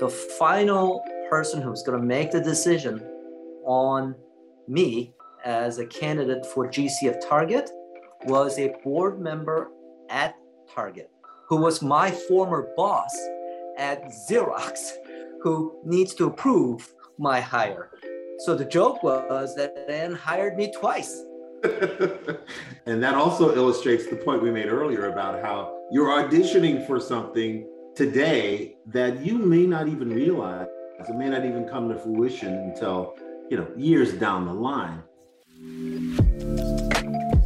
the final person who's going to make the decision on me as a candidate for GC of Target was a board member at Target who was my former boss at Xerox who needs to approve my hire. So the joke was that Anne hired me twice. and that also illustrates the point we made earlier about how you're auditioning for something today that you may not even realize it may not even come to fruition until you know years down the line.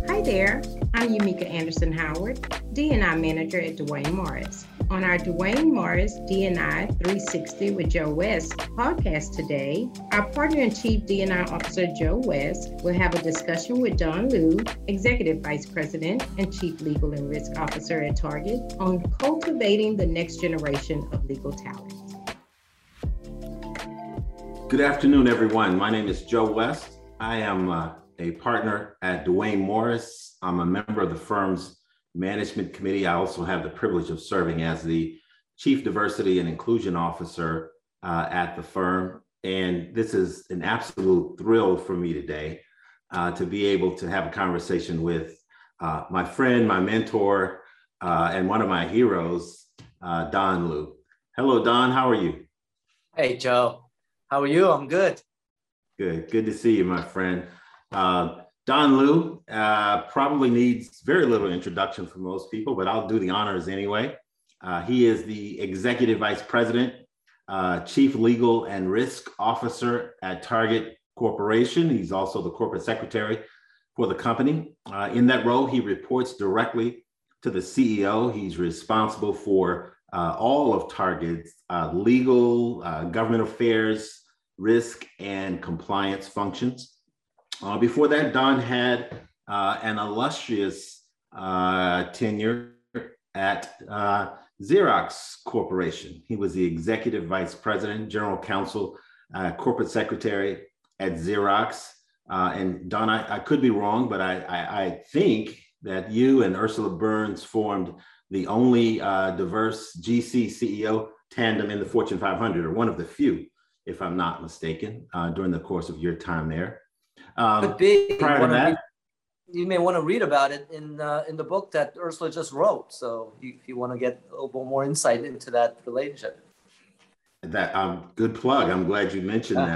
Hi there i'm Yamika Anderson Howard, DNI manager at Duane Morris. On our Duane Morris DNI 360 with Joe West podcast today, our partner and chief DNI officer Joe West will have a discussion with Don Liu, executive vice president and chief legal and risk officer at Target, on cultivating the next generation of legal talent. Good afternoon, everyone. My name is Joe West. I am uh, a partner at Duane Morris. I'm a member of the firm's management committee. I also have the privilege of serving as the chief diversity and inclusion officer uh, at the firm. And this is an absolute thrill for me today uh, to be able to have a conversation with uh, my friend, my mentor, uh, and one of my heroes, uh, Don Liu. Hello, Don. How are you? Hey, Joe. How are you? I'm good. Good. Good to see you, my friend. Uh, Don Liu uh, probably needs very little introduction for most people, but I'll do the honors anyway. Uh, he is the Executive Vice President, uh, Chief Legal and Risk Officer at Target Corporation. He's also the Corporate Secretary for the company. Uh, in that role, he reports directly to the CEO. He's responsible for uh, all of Target's uh, legal, government affairs, risk, and compliance functions. Uh, before that, Don had uh, an illustrious uh, tenure at uh, Xerox Corporation. He was the executive vice president, general counsel, uh, corporate secretary at Xerox. Uh, and Don, I, I, could be wrong, but I, I, I, think that you and Ursula Burns formed the only diverse GC CEO tandem in the Fortune 500, or one of the few, if I'm not mistaken, during the course of your time there. Um, Could be. Prior to that, you may want to read about it in uh, in the book that Ursula just wrote. So if you want to get a little more insight into that relationship. That um, good plug. I'm glad you mentioned yeah.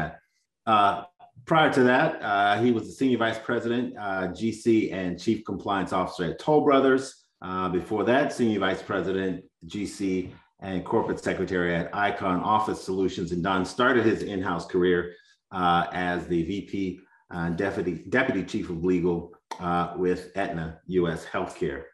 that. Uh, prior to that, uh, he was the senior vice president, uh, GC, and chief compliance officer at Toll Brothers. Uh, before that, senior vice president, GC, and corporate secretary at Icon Office Solutions. And Don started his in-house career uh, as the VP uh, deputy, deputy chief of legal uh, with Aetna US Healthcare.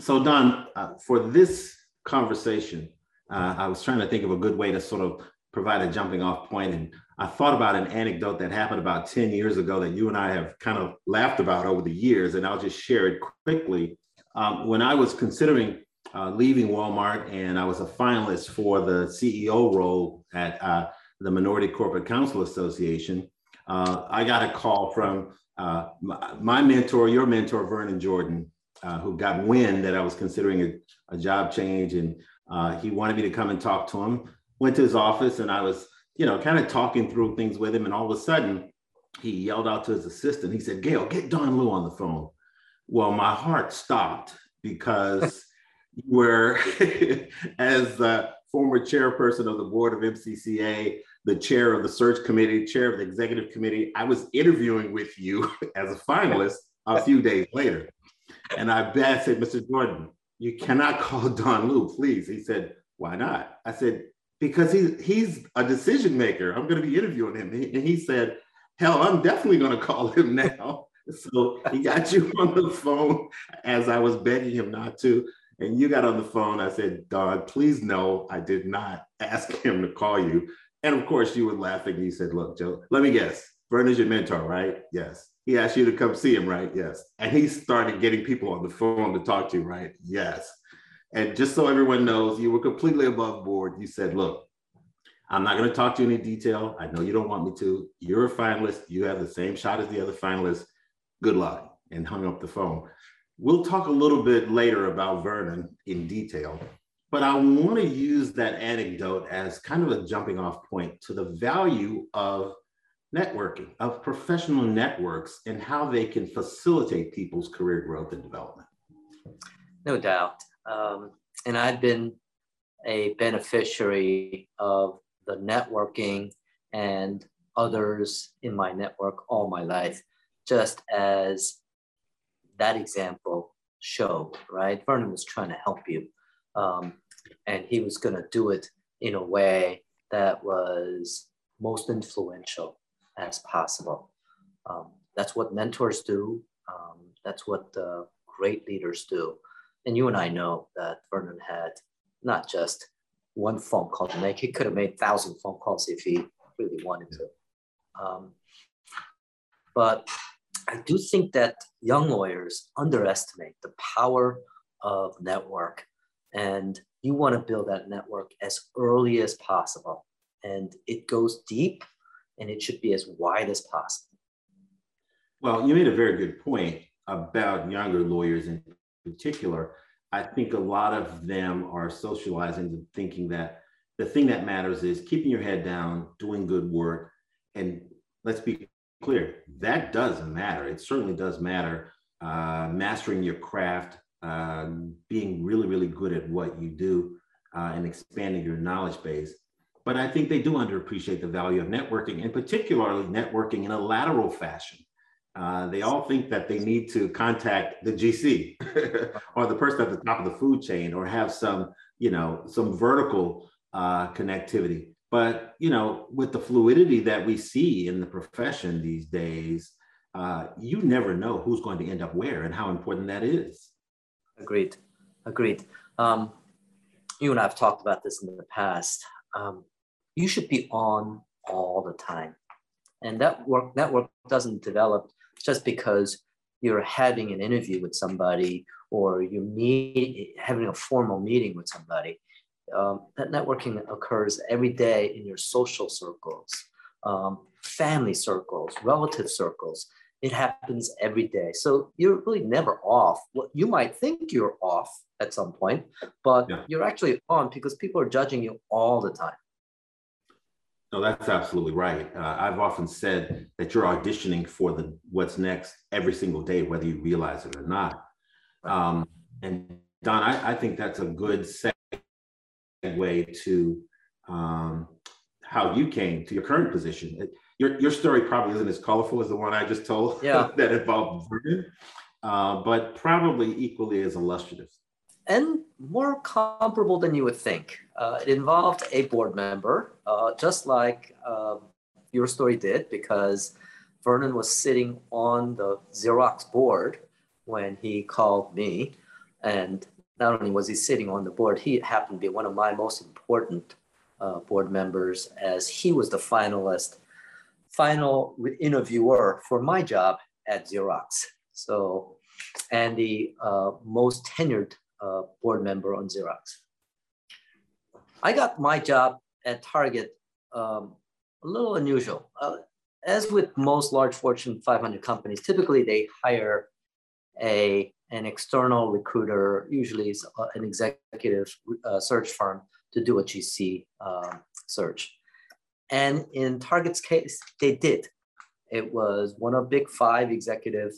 So Don, uh, for this conversation, uh, I was trying to think of a good way to sort of provide a jumping off point. And I thought about an anecdote that happened about 10 years ago that you and I have kind of laughed about over the years, and I'll just share it quickly. Um, when I was considering uh, leaving Walmart and I was a finalist for the CEO role at uh, the Minority Corporate Counsel Association, uh, I got a call from uh, my, my, mentor, your mentor, Vernon Jordan, uh, who got wind that I was considering a, a job change, and uh, he wanted me to come and talk to him. Went to his office, and I was, you know, kind of talking through things with him, and all of a sudden, he yelled out to his assistant. He said, "Gail, get Don Liu on the phone." Well, my heart stopped because you were, as the former chairperson of the board of MCCA, the chair of the search committee, chair of the executive committee. I was interviewing with you as a finalist a few days later. And I said, Mr. Jordan, you cannot call Don Liu, please. He said, why not? I said, because he, he's a decision maker. I'm going to be interviewing him. And he said, hell, I'm definitely going to call him now. So he got you on the phone as I was begging him not to. And you got on the phone. I said, Don, please no, I did not ask him to call you. And of course, you were laughing. You said, Look, Joe, let me guess. Vernon's your mentor, right? Yes. He asked you to come see him, right? Yes. And he started getting people on the phone to talk to you, right? Yes. And just so everyone knows, you were completely above board. You said, Look, I'm not going to talk to you in any detail. I know you don't want me to. You're a finalist. You have the same shot as the other finalists. Good luck. And hung up the phone. We'll talk a little bit later about Vernon in detail. But I want to use that anecdote as kind of a jumping off point to the value of networking, of professional networks, and how they can facilitate people's career growth and development. No doubt. Um, and I've been a beneficiary of the networking and others in my network all my life, just as that example showed, right? Vernon was trying to help you. Um, and he was going to do it in a way that was most influential as possible. Um, that's what mentors do. Um, that's what great leaders do. And you and I know that Vernon had not just one phone call to make, he could have made thousand phone calls if he really wanted to. Um, but I do think that young lawyers underestimate the power of network. And you want to build that network as early as possible. And it goes deep and it should be as wide as possible. Well, you made a very good point about younger lawyers in particular. I think a lot of them are socializing and thinking that the thing that matters is keeping your head down, doing good work. And let's be clear, that doesn't matter. It certainly does matter. Uh, mastering your craft, uh, being really, really good at what you do, uh, and expanding your knowledge base. But I think they do underappreciate the value of networking, and particularly networking in a lateral fashion. Uh, they all think that they need to contact the GC or the person at the top of the food chain or have some, you know, some vertical uh, connectivity. But you know, with the fluidity that we see in the profession these days, uh, you never know who's going to end up where and how important that is. Agreed. Agreed. Um, you and I have talked about this in the past. Um, you should be on all the time, and that work network doesn't develop just because you're having an interview with somebody or you meet having a formal meeting with somebody. Um, that networking occurs every day in your social circles, um, family circles, relative circles. It happens every day. So you're really never off. What you might think you're off at some point, but yeah. you're actually on because people are judging you all the time. No, that's absolutely right. Uh, I've often said that you're auditioning for the what's next every single day, whether you realize it or not. Um, and Don, I, I, think that's a good segue to um, how you came to your current position. Your, your story probably isn't as colorful as the one I just told yeah. that involved Vernon, uh, but probably equally as illustrative and more comparable than you would think. Uh, it involved a board member, uh, just like uh, your story did, because Vernon was sitting on the Xerox board when he called me. And not only was he sitting on the board, he happened to be one of my most important uh, board members, as he was the finalist, final interviewer for my job at Xerox. So, and the uh, most tenured uh, board member on Xerox. I got my job at Target um, a little unusual. Uh, as with most large Fortune 500 companies, typically they hire a an external recruiter, usually uh, an executive uh, search firm, to do a GC um, search. And in Target's case, they did. It was one of big five executive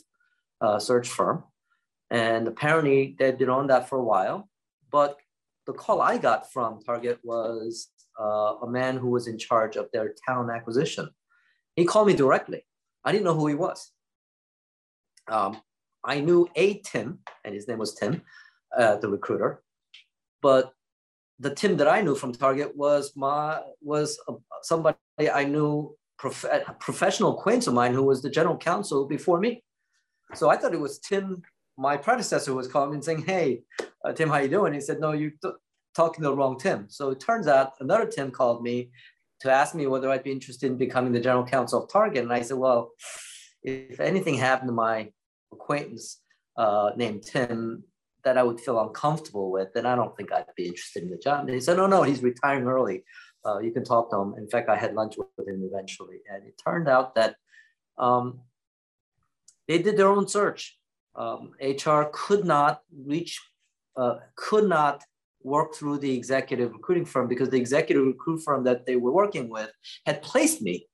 uh, search firm. And apparently they've been on that for a while. But the call I got from Target was uh, a man who was in charge of their talent acquisition. He called me directly. I didn't know who he was. Um, I knew a Tim, and his name was Tim, uh, the recruiter. But the Tim that I knew from Target was my was uh, somebody I knew, prof- professional acquaintance of mine who was the general counsel before me. So I thought it was Tim my predecessor was calling me and saying, "Hey, uh, Tim, how you doing?" He said, "No, you're t- talking to the wrong Tim." So it turns out another Tim called me to ask me whether I'd be interested in becoming the general counsel of Target, and I said, "Well, if anything happened to my acquaintance uh, named Tim that I would feel uncomfortable with, then I don't think I'd be interested in the job." And he said, "No, no, he's retiring early. Uh, you can talk to him." In fact, I had lunch with him eventually, and it turned out that. Um, they did their own search um, HR could not reach, uh, could not work through the executive recruiting firm because the executive recruit firm that they were working with had placed me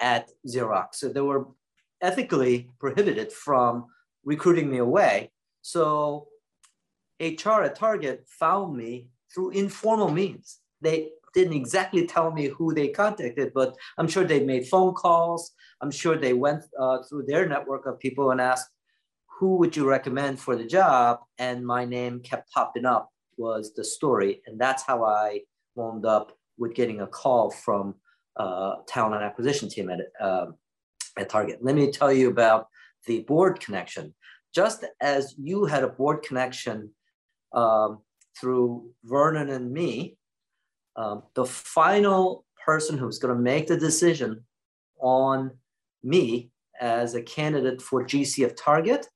at Xerox. So they were ethically prohibited from recruiting me away. So HR at Target found me through informal means. They didn't exactly tell me who they contacted, but I'm sure they made phone calls. I'm sure they went uh, through their network of people and asked, who would you recommend for the job? And my name kept popping up was the story. And that's how I wound up with getting a call from uh, talent acquisition team at, uh, at Target. Let me tell you about the board connection. Just as you had a board connection um, through Vernon and me, um, the final person who's going to make the decision on me as a candidate for GCF Target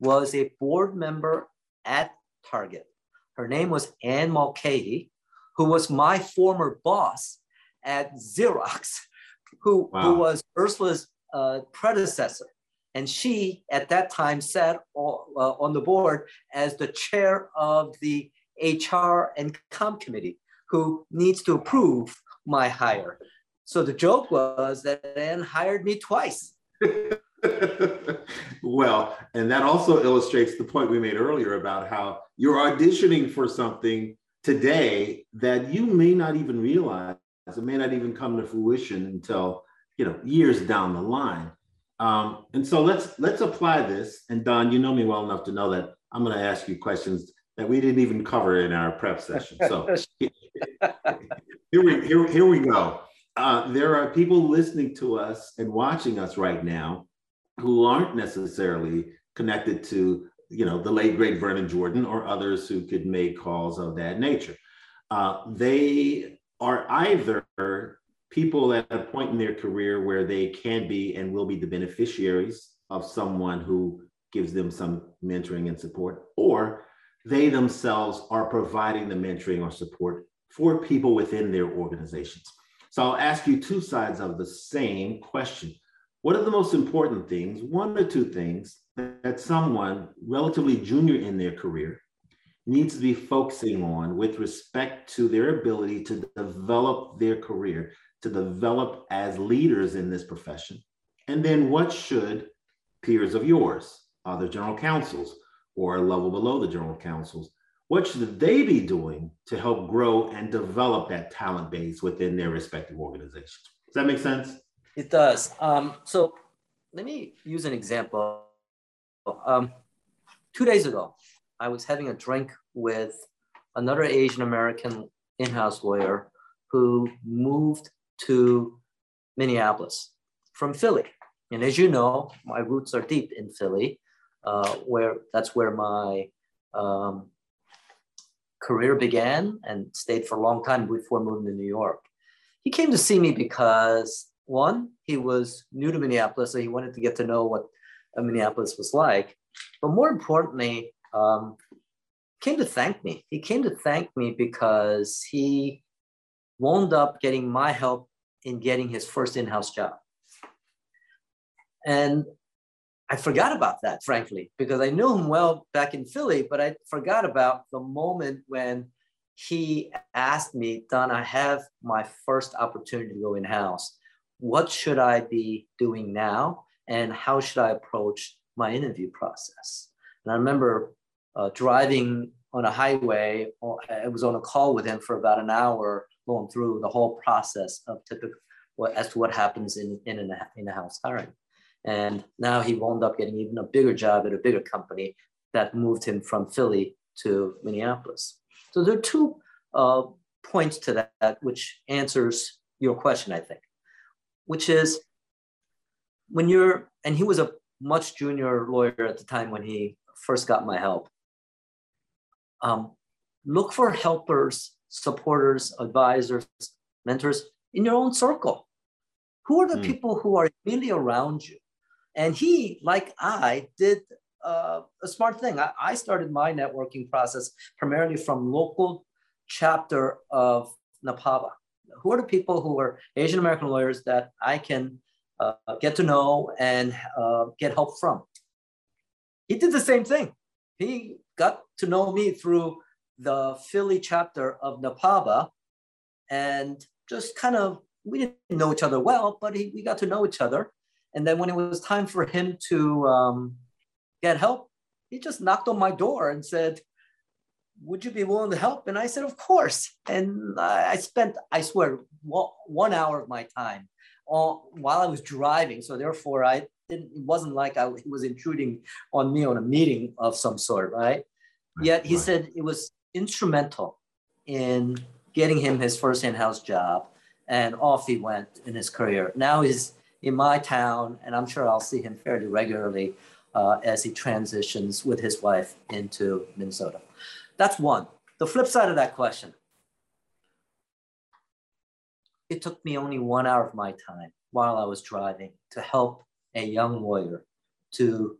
was a board member at Target. Her name was Anne Mulcahy, who was my former boss at Xerox, who, wow. who was Ursula's uh, predecessor. And she, at that time, sat uh, on the board as the chair of the HR and comp committee, who needs to approve my hire. So the joke was that Anne hired me twice. well, and that also illustrates the point we made earlier about how you're auditioning for something today that you may not even realize it may not even come to fruition until you know years down the line um, and so let's let's apply this. And don you know me well enough to know that i'm going to ask you questions that we didn't even cover in our prep session. So here we here, here we go. Uh, there are people listening to us and watching us right now who aren't necessarily connected to you know the late great vernon jordan or others who could make calls of that nature. Uh, they are either people at a point in their career where they can be and will be the beneficiaries of someone who gives them some mentoring and support, or they themselves are providing the mentoring or support for people within their organizations. So I'll ask you two sides of the same question. What are the most important things, one or two things, that someone relatively junior in their career needs to be focusing on with respect to their ability to develop their career, to develop as leaders in this profession? And then what should peers of yours, other general counsels, or a level below the general counsels, what should they be doing to help grow and develop that talent base within their respective organizations? Does that make sense? It does. Um, so let me use an example. Um, two days ago, I was having a drink with another Asian American in house lawyer who moved to Minneapolis from Philly. And as you know, my roots are deep in Philly, uh, where that's where my um, career began and stayed for a long time before moving to New York. He came to see me because one, he was new to Minneapolis, so he wanted to get to know what Minneapolis was like. But more importantly, um, came to thank me. He came to thank me because he wound up getting my help in getting his first in-house job. And I forgot about that, frankly, because I knew him well back in Philly, but I forgot about the moment when he asked me, Don, I have my first opportunity to go in-house. What should I be doing now? And how should I approach my interview process? And I remember uh, driving on a highway. I was on a call with him for about an hour, going through the whole process of typical what as to what happens in in a, in a house hiring. And now he wound up getting even a bigger job at a bigger company that moved him from Philly to Minneapolis. So there are two uh, points to that, which answers your question, I think, which is when you're, and he was a much junior lawyer at the time when he first got my help. Um, look for helpers, supporters, advisors, mentors in your own circle. Who are the mm. people who are really around you? And he, like I, did uh, a smart thing. I, I, started my networking process primarily from local chapter of NAPABA. Who are the people who are Asian American lawyers that I can uh, get to know and uh, get help from? He did the same thing. He got to know me through the Philly chapter of NAPABA and just kind of, we didn't know each other well, but he, we got to know each other. And then when it was time for him to um, get help, he just knocked on my door and said, would you be willing to help? And I said, of course. And I spent, I swear, one hour of my time while I was driving. So therefore, I didn't, it wasn't like I was intruding on me on a meeting of some sort, right? right Yet he right. said it was instrumental in getting him his first in-house job, and off he went in his career. Now he's in my town, and I'm sure I'll see him fairly regularly uh, as he transitions with his wife into Minnesota. That's one. The flip side of that question it took me only one hour of my time while I was driving to help a young lawyer to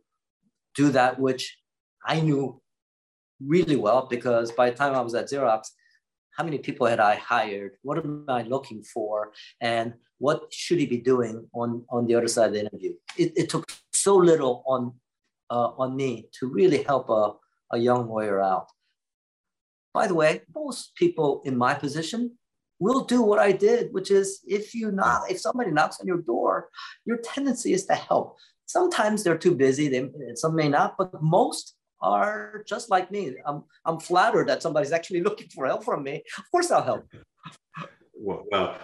do that which I knew really well because by the time I was at Xerox, how many people had I hired? What am I looking for? And what should he be doing on, on the other side of the interview? It, it took so little on, uh, on me to really help a, a young lawyer out. By the way, most people in my position will do what I did, which is if you knock, if somebody knocks on your door, your tendency is to help. Sometimes they're too busy, they, some may not, but most are just like me. I'm, I'm flattered that somebody's actually looking for help from me. Of course, I'll help. Well, well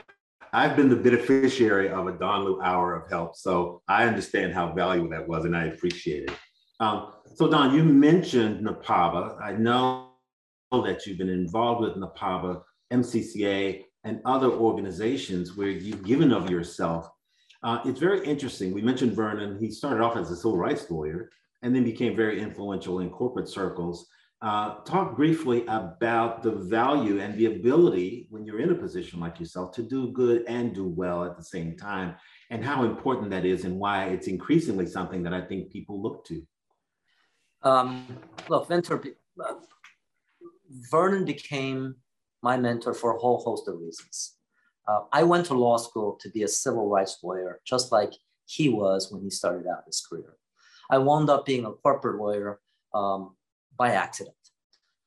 I've been the beneficiary of a Don Liu hour of help, so I understand how valuable that was, and I appreciate it. Um, so, Don, you mentioned NAPABA. I know that you've been involved with NAPABA, MCCA, and other organizations where you've given of yourself. Uh, it's very interesting. We mentioned Vernon. He started off as a civil rights lawyer and then became very influential in corporate circles. Uh, talk briefly about the value and the ability when you're in a position like yourself to do good and do well at the same time, and how important that is, and why it's increasingly something that I think people look to. Um, look, mentor, uh, Vernon became my mentor for a whole host of reasons. Uh, I went to law school to be a civil rights lawyer, just like he was when he started out his career. I wound up being a corporate lawyer um, by accident.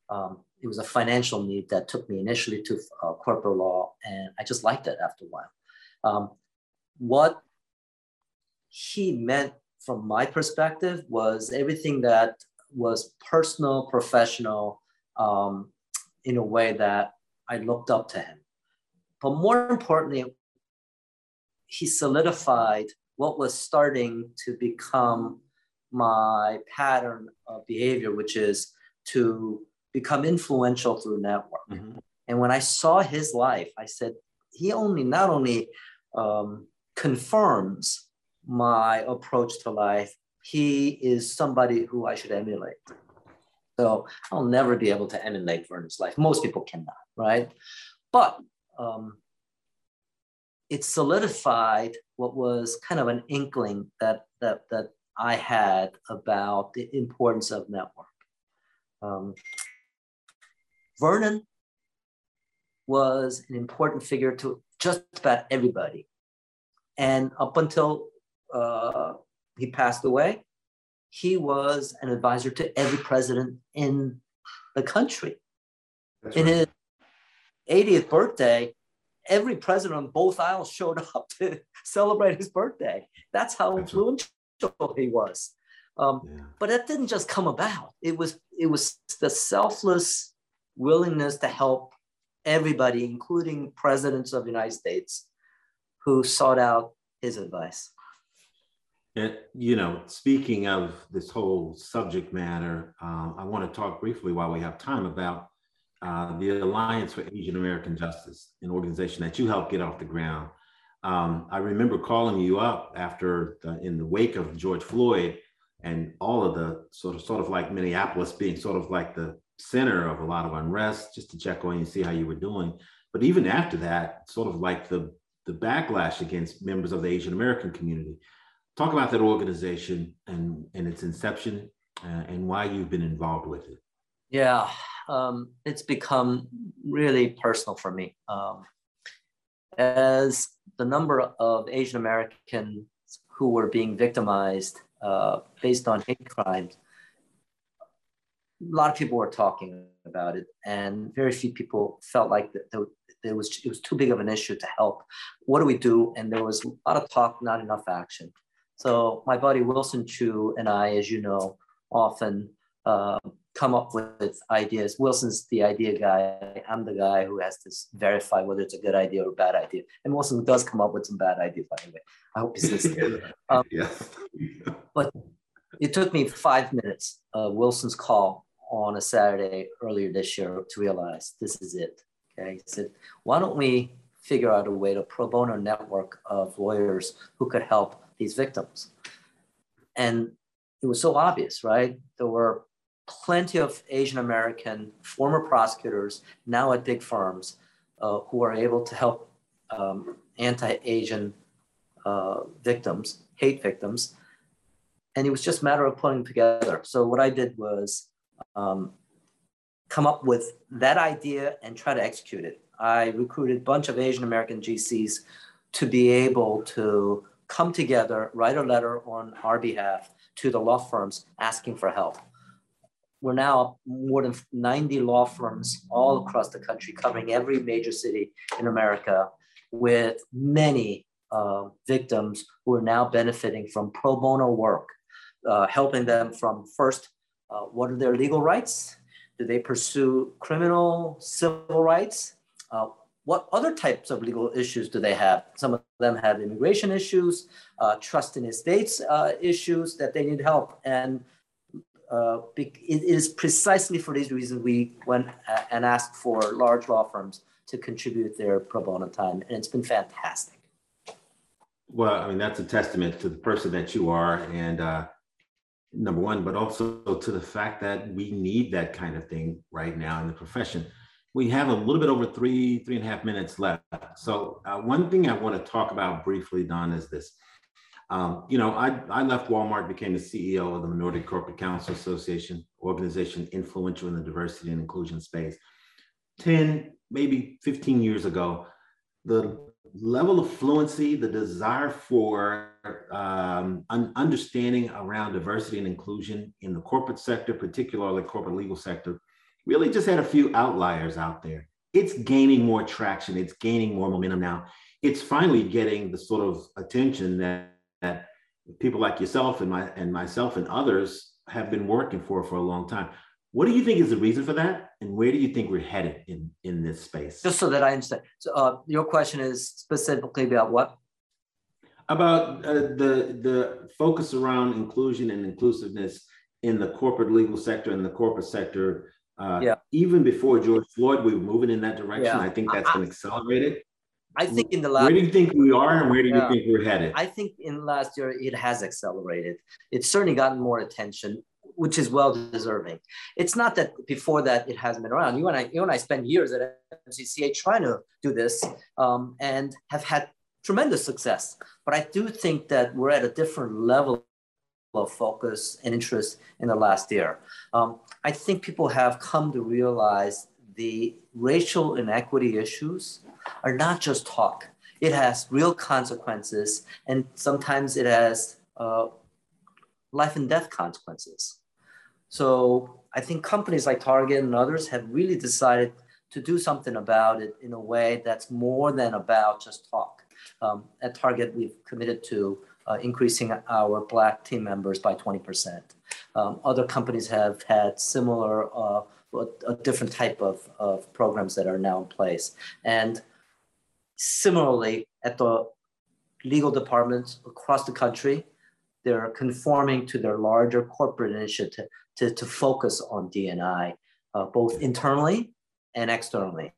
Um, it was a financial need that took me initially to uh, corporate law, and I just liked it after a while. Um, what he meant from my perspective was everything that was personal, professional, um, in a way that I looked up to him. But more importantly, he solidified what was starting to become my pattern of behavior, which is to become influential through network. Mm-hmm. And when I saw his life, I said, he only not only um, confirms my approach to life, he is somebody who I should emulate. So I'll never be able to emulate Vernon's life. Most people cannot, right? But um, it solidified what was kind of an inkling that that that I had about the importance of network. Um, Vernon was an important figure to just about everybody. And up until uh, he passed away, he was an advisor to every president in the country. That's in right. his 80th birthday, every president on both aisles showed up to celebrate his birthday. That's how That's influential he was. Um, yeah. But that didn't just come about. It was it was the selfless willingness to help everybody, including presidents of the United States, who sought out his advice. And, you know, speaking of this whole subject matter, um, I want to talk briefly while we have time about uh, the Alliance for Asian American Justice, an organization that you helped get off the ground. Um, I remember calling you up after the, in the wake of George Floyd and all of the sort of sort of like Minneapolis being sort of like the center of a lot of unrest, just to check on you and see how you were doing. But even after that, sort of like the the backlash against members of the Asian American community. Talk about that organization and and its inception uh, and why you've been involved with it. Yeah, um, it's become really personal for me. Um, as the number of Asian Americans who were being victimized uh, based on hate crimes a lot of people were talking about it, and very few people felt like that there was it was too big of an issue to help. What do we do? And there was a lot of talk, not enough action. So my buddy Wilson Chu and I, as you know, often uh, come up with ideas. Wilson's the idea guy. I'm the guy who has to verify whether it's a good idea or a bad idea. And Wilson does come up with some bad ideas, by the way. I hope he's listening. Um, yeah. but it took me five minutes of Wilson's call on a Saturday earlier this year to realize this is it. Okay. He said, why don't we figure out a way to pro bono network of lawyers who could help these victims? And it was so obvious, right? There were plenty of Asian American former prosecutors now at big firms uh, who are able to help um, anti-Asian uh, victims, hate victims, and it was just a matter of putting together. So what I did was um, come up with that idea and try to execute it. I recruited a bunch of Asian American GCs to be able to come together, write a letter on our behalf to the law firms asking for help. We're now more than 90 law firms all across the country, covering every major city in America, with many uh, victims who are now benefiting from pro bono work, uh, helping them from first, uh, what are their legal rights? Do they pursue criminal, civil rights? Uh, what other types of legal issues do they have? Some of them have immigration issues, uh, trust in estates uh, issues that they need help. And uh, it is precisely for these reasons we went and asked for large law firms to contribute their pro bono time. And it's been fantastic. Well, I mean, that's a testament to the person that you are. And uh, number one, but also to the fact that we need that kind of thing right now in the profession we have a little bit over three, three and a half minutes left. So uh, one thing I want to talk about briefly, Don, is this. Um, you know, I, I left Walmart, became the CEO of the Minority Corporate Counsel Association, organization influential in the diversity and inclusion space. 10, maybe 15 years ago, the level of fluency, the desire for um, un- understanding around diversity and inclusion in the corporate sector, particularly the corporate legal sector, really just had a few outliers out there. It's gaining more traction. It's gaining more momentum now. It's finally getting the sort of attention that, that people like yourself and my and myself and others have been working for for a long time. What do you think is the reason for that, and where do you think we're headed in in this space? Just so that I understand. So, uh, your question is specifically about what? About uh, the the focus around inclusion and inclusiveness in the corporate legal sector and the corporate sector uh, yeah. Even before George Floyd, we were moving in that direction. Yeah. I think that's been accelerated. I think in the last. Where do you think we are, and where do you yeah. think we're headed? I think in last year it has accelerated. It's certainly gotten more attention, which is well deserving. It's not that before that it hasn't been around. You and I, you and I spent years at MCCA trying to do this, um, and have had tremendous success. But I do think that we're at a different level of focus and interest in the last year. Um, I think people have come to realize the racial inequity issues are not just talk. It has real consequences, and sometimes it has uh, life and death consequences. So I think companies like Target and others have really decided to do something about it in a way that's more than about just talk. Um, at Target, we've committed to uh, increasing our Black team members by 20%. Um, other companies have had similar, uh, a different type of, of programs that are now in place. And similarly, at the legal departments across the country, they're conforming to their larger corporate initiative to, to focus on DNI, uh, both internally and externally.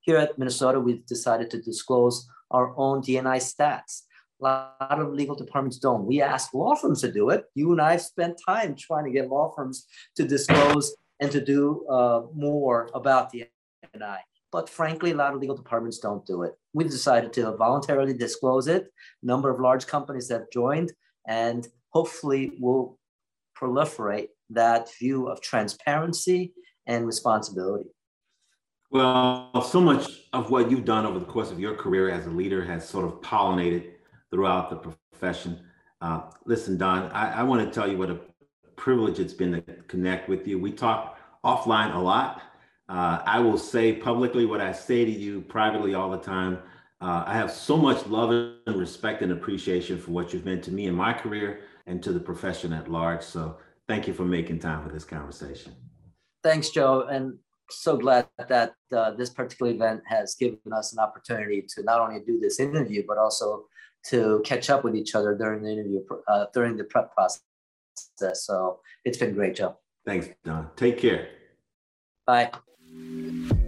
Here at Minnesota, we've decided to disclose our own DNI stats a lot of legal departments don't. We ask law firms to do it. You and I have spent time trying to get law firms to disclose and to do uh, more about DNI. But frankly, a lot of legal departments don't do it. We've decided to voluntarily disclose it. Number of large companies have joined, and hopefully will proliferate that view of transparency and responsibility. Well, so much of what you've done over the course of your career as a leader has sort of pollinated throughout the profession. Uh, listen, Don, I, I want to tell you what a privilege it's been to connect with you. We talk offline a lot. Uh, I will say publicly what I say to you privately all the time. Uh, I have so much love and respect and appreciation for what you've meant to me in my career and to the profession at large. So thank you for making time for this conversation. Thanks, Joe. And so glad that uh, this particular event has given us an opportunity to not only do this interview, but also to catch up with each other during the interview, uh, during the prep process. So it's been great, Joe. Thanks, Don. Take care. Bye. Thank you.